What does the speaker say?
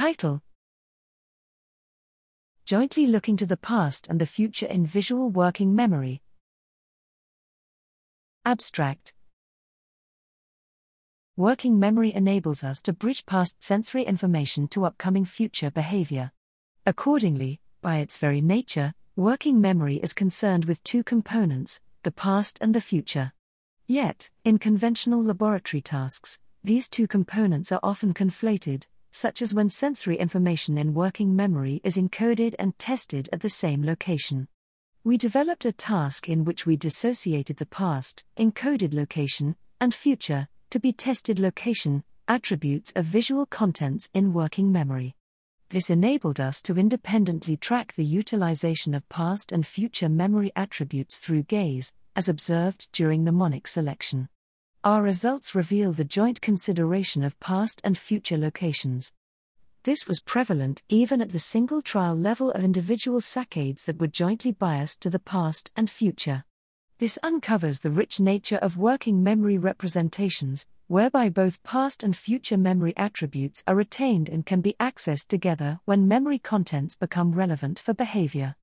Title Jointly looking to the past and the future in visual working memory. Abstract Working memory enables us to bridge past sensory information to upcoming future behavior. Accordingly, by its very nature, working memory is concerned with two components the past and the future. Yet, in conventional laboratory tasks, these two components are often conflated, such as when sensory information in working memory is encoded and tested at the same location. We developed a task in which we dissociated the past, encoded location, and future, to be tested location, attributes of visual contents in working memory. This enabled us to independently track the utilization of past and future memory attributes through gaze, as observed during mnemonic selection. Our results reveal the joint consideration of past and future locations. This was prevalent even at the single trial level of individual saccades that were jointly biased to the past and future. This uncovers the rich nature of working memory representations, whereby both past and future memory attributes are retained and can be accessed together when memory contents become relevant for behavior.